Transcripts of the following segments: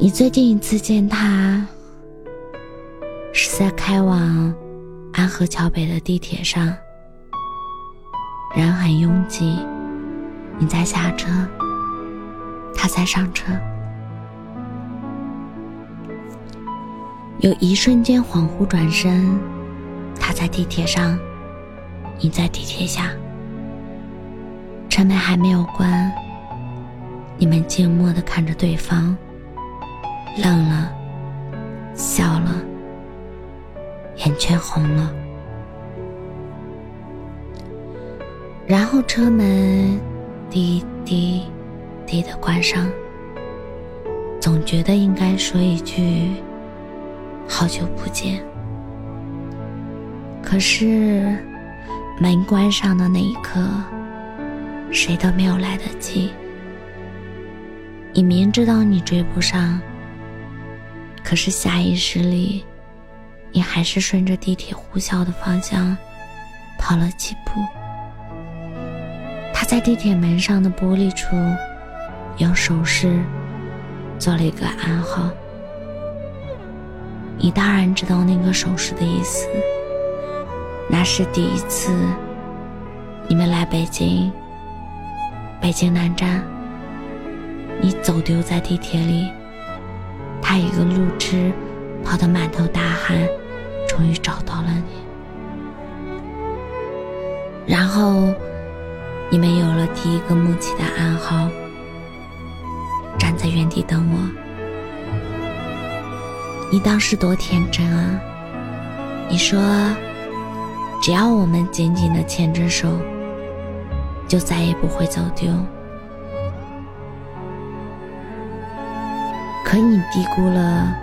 你最近一次见他，是在开往安河桥北的地铁上，人很拥挤，你在下车，他在上车，有一瞬间恍惚转身，他在地铁上，你在地铁下，车门还没有关，你们静默的看着对方。愣了，笑了，眼圈红了，然后车门滴滴滴的关上。总觉得应该说一句“好久不见”，可是门关上的那一刻，谁都没有来得及。你明知道你追不上。可是下意识里，你还是顺着地铁呼啸的方向跑了几步。他在地铁门上的玻璃处用手势做了一个暗号。你当然知道那个手势的意思。那是第一次你们来北京，北京南站，你走丢在地铁里。他一个路痴，跑得满头大汗，终于找到了你。然后，你们有了第一个默契的暗号，站在原地等我。你当时多天真啊！你说，只要我们紧紧的牵着手，就再也不会走丢。可你低估了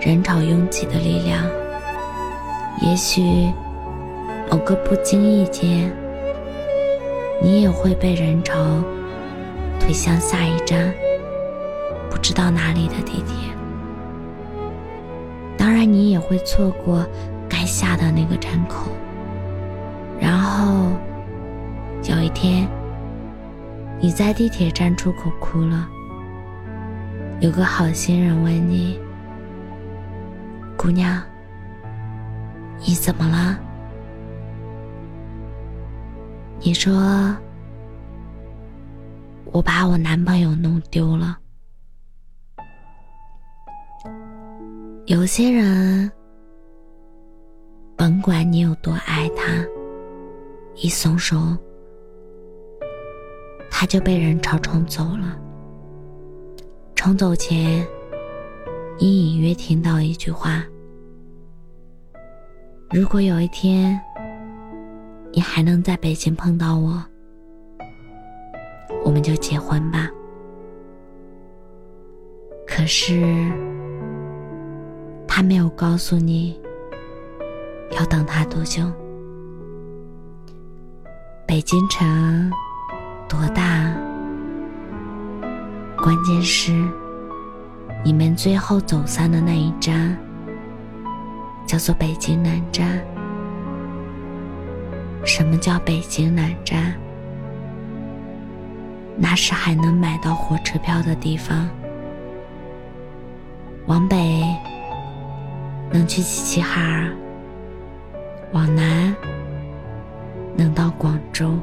人潮拥挤的力量，也许某个不经意间，你也会被人潮推向下一站，不知道哪里的地铁。当然，你也会错过该下的那个站口，然后有一天，你在地铁站出口哭了。有个好心人问你：“姑娘，你怎么了？”你说：“我把我男朋友弄丢了。”有些人，甭管你有多爱他，一松手，他就被人潮冲走了。重走前，你隐约听到一句话：“如果有一天，你还能在北京碰到我，我们就结婚吧。”可是，他没有告诉你要等他多久。北京城多大？关键是，你们最后走散的那一站，叫做北京南站。什么叫北京南站？那是还能买到火车票的地方。往北能去齐齐哈尔，往南能到广州，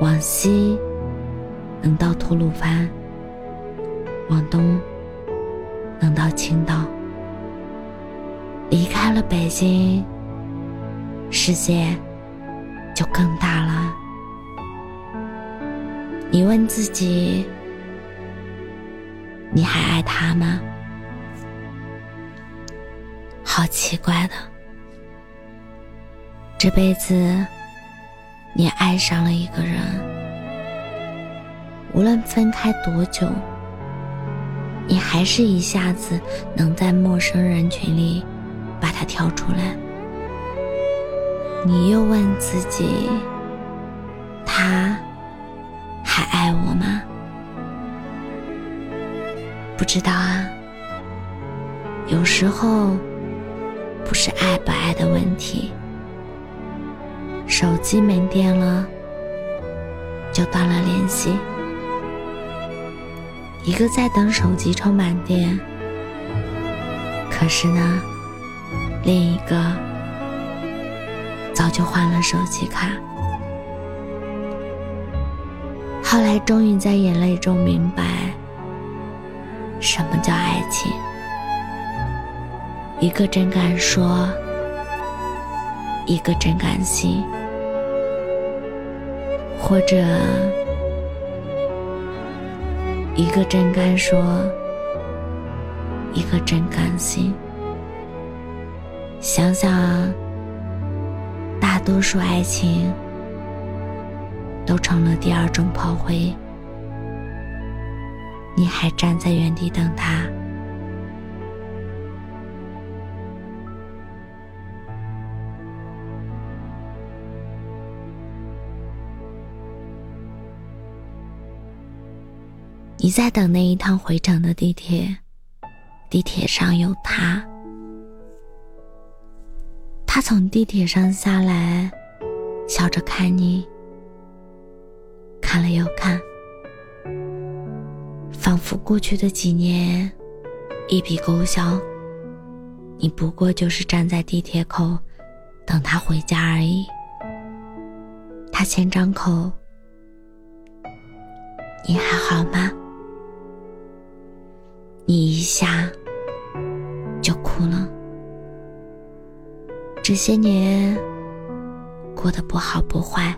往西。能到吐鲁番，往东能到青岛。离开了北京，世界就更大了。你问自己：你还爱他吗？好奇怪的，这辈子你爱上了一个人。无论分开多久，你还是一下子能在陌生人群里把它挑出来。你又问自己：他还爱我吗？不知道啊。有时候不是爱不爱的问题，手机没电了就断了联系。一个在等手机充满电，可是呢，另一个早就换了手机卡。后来终于在眼泪中明白，什么叫爱情。一个真敢说，一个真敢信，或者。一个真敢说，一个真甘心。想想，大多数爱情都成了第二种炮灰，你还站在原地等他。你在等那一趟回程的地铁，地铁上有他。他从地铁上下来，笑着看你，看了又看，仿佛过去的几年一笔勾销。你不过就是站在地铁口等他回家而已。他先张口：“你还好吗？”你一下就哭了。这些年过得不好不坏，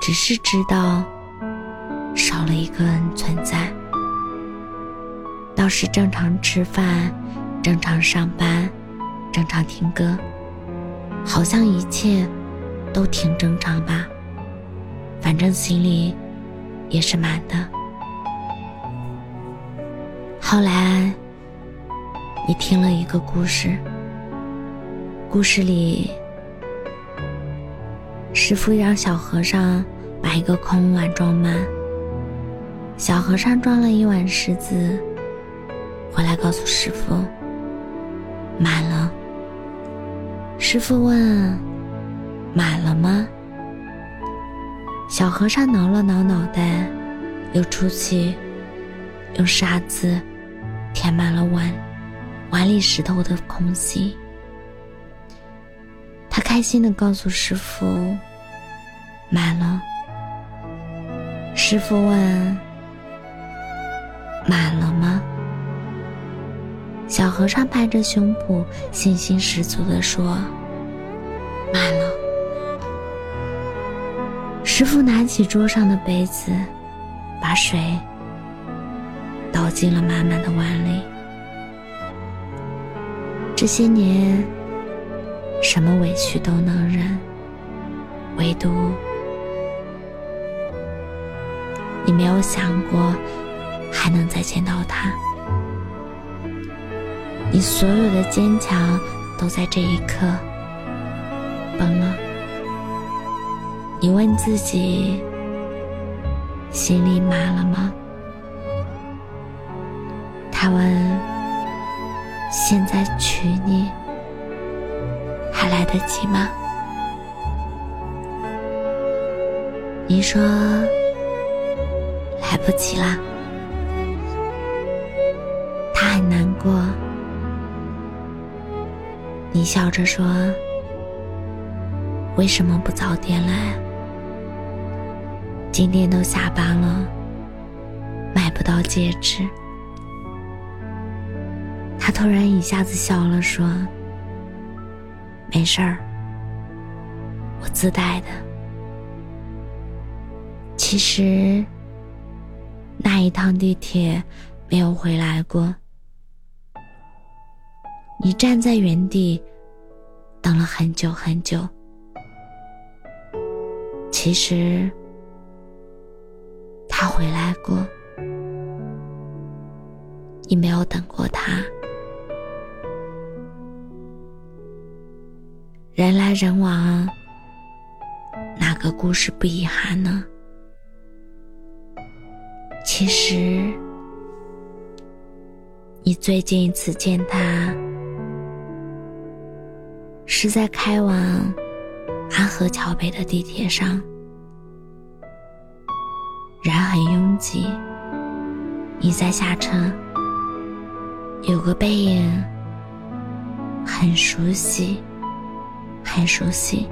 只是知道少了一个人存在。倒是正常吃饭，正常上班，正常听歌，好像一切都挺正常吧。反正心里也是满的。后来，你听了一个故事。故事里，师傅让小和尚把一个空碗装满。小和尚装了一碗石子，回来告诉师傅，满了。师傅问：“满了吗？”小和尚挠了挠脑袋，又出去用沙子。填满了碗，碗里石头的空隙。他开心的告诉师傅：“满了。”师傅问：“满了吗？”小和尚拍着胸脯，信心十足的说：“满了。”师傅拿起桌上的杯子，把水。倒进了满满的碗里。这些年，什么委屈都能忍，唯独你没有想过还能再见到他。你所有的坚强都在这一刻崩了。你问自己，心里满了吗？他问：“现在娶你还来得及吗？”你说：“来不及啦。”他很难过。你笑着说：“为什么不早点来？今天都下班了，买不到戒指。”他突然一下子笑了，说：“没事儿，我自带的。其实那一趟地铁没有回来过，你站在原地等了很久很久。其实他回来过，你没有等过他。人来人往，哪个故事不遗憾呢？其实，你最近一次见他，是在开往安河桥北的地铁上，人很拥挤，你在下车，有个背影，很熟悉。很熟悉，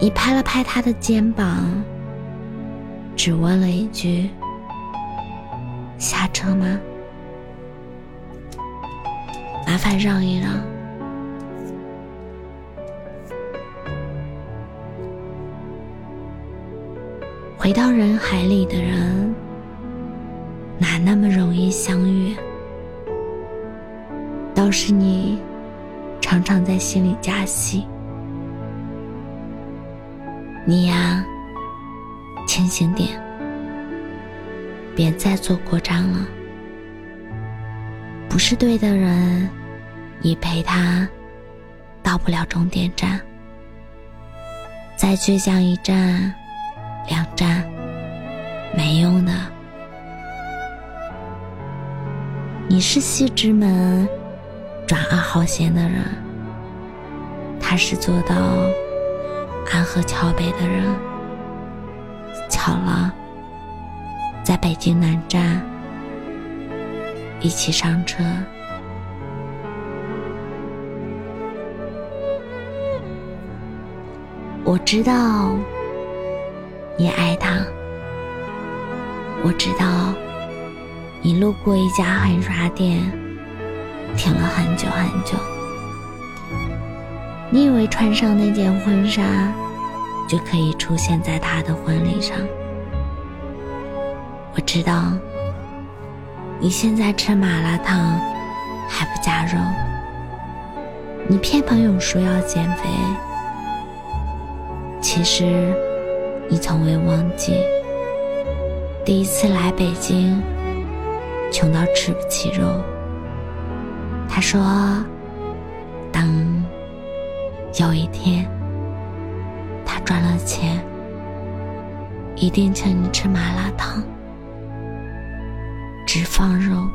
你拍了拍他的肩膀，只问了一句：“下车吗？”麻烦让一让。回到人海里的人，哪那么容易相遇？倒是你。常常在心里加戏，你呀，清醒点，别再坐过站了。不是对的人，你陪他到不了终点站。再倔强一站、两站，没用的。你是西直门。转二号线的人，他是坐到安河桥北的人。巧了，在北京南站一起上车。我知道你爱他，我知道你路过一家印刷店。停了很久很久，你以为穿上那件婚纱就可以出现在他的婚礼上？我知道你现在吃麻辣烫还不加肉，你骗朋友说要减肥，其实你从未忘记第一次来北京，穷到吃不起肉。他说：“等有一天，他赚了钱，一定请你吃麻辣烫，只放肉，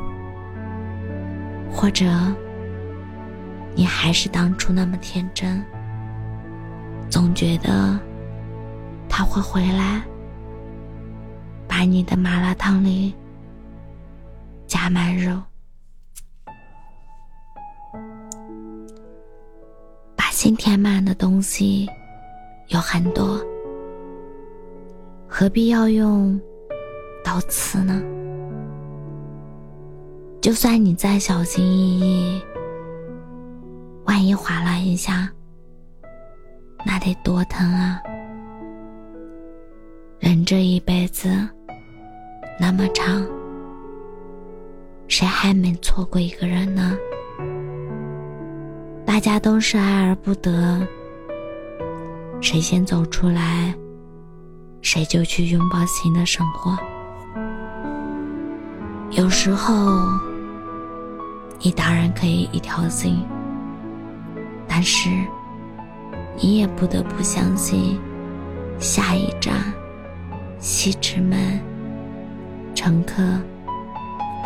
或者你还是当初那么天真，总觉得他会回来，把你的麻辣烫里加满肉。”心填满的东西有很多，何必要用刀刺呢？就算你再小心翼翼，万一划了一下，那得多疼啊！人这一辈子那么长，谁还没错过一个人呢？大家都是爱而不得，谁先走出来，谁就去拥抱新的生活。有时候，你当然可以一条心，但是你也不得不相信，下一站西直门乘客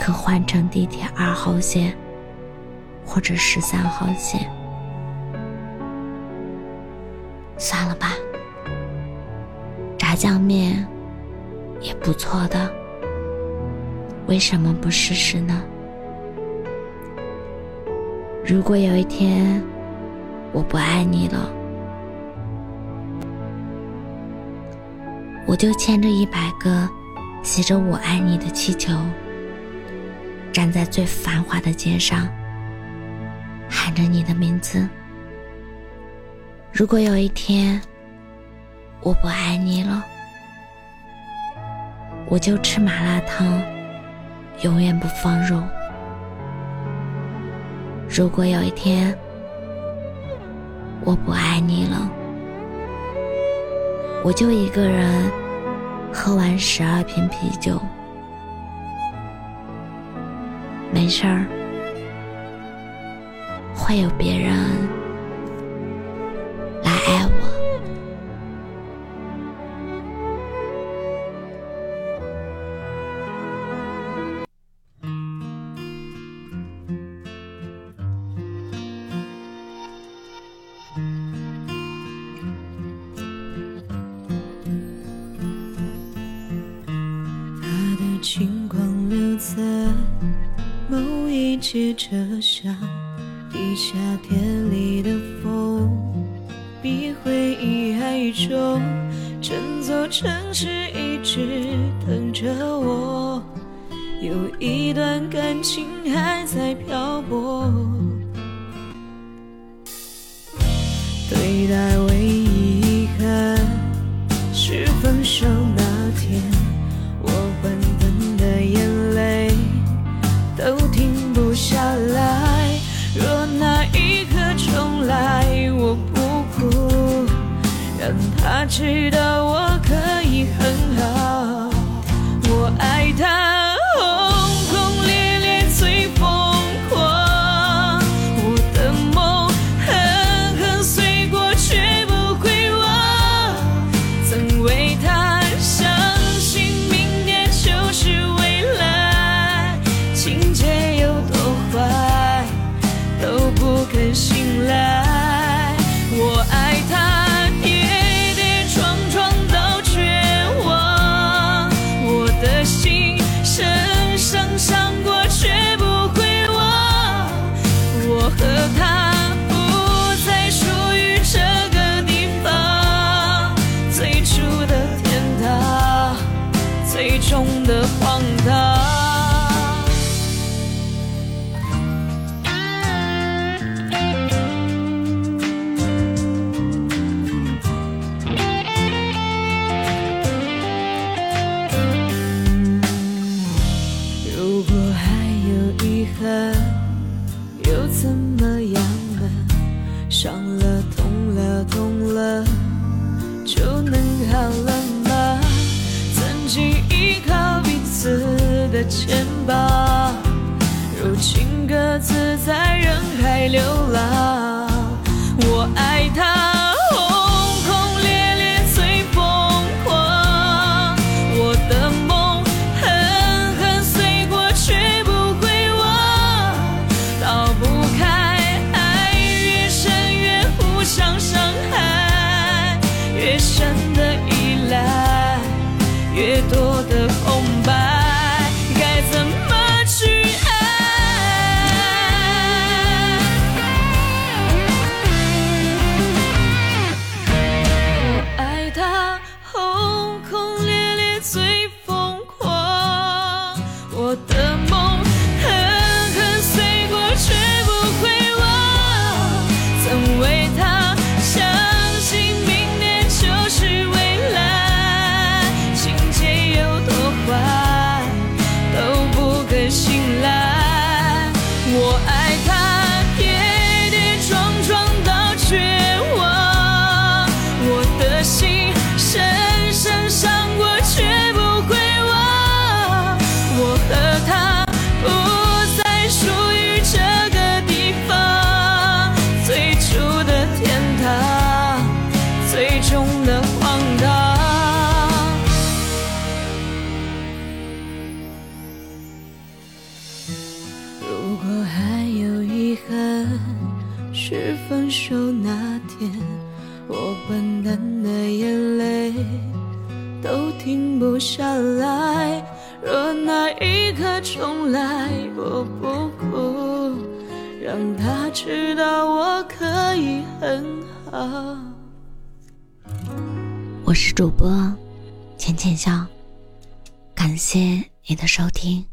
可换乘地铁二号线。或者十三号线，算了吧。炸酱面也不错的，为什么不试试呢？如果有一天我不爱你了，我就牵着一百个写着“我爱你”的气球，站在最繁华的街上。喊着你的名字。如果有一天我不爱你了，我就吃麻辣烫，永远不放肉。如果有一天我不爱你了，我就一个人喝完十二瓶啤酒，没事儿，会有别人某一节车厢，地下铁里的风，比回忆还重。整座城市一直等着我，有一段感情还在漂泊。对待唯一值得手那天，我笨蛋的眼泪都停不下来。若那一刻重来，我不哭，让他知道我可以很好。我是主播浅浅笑，感谢你的收听，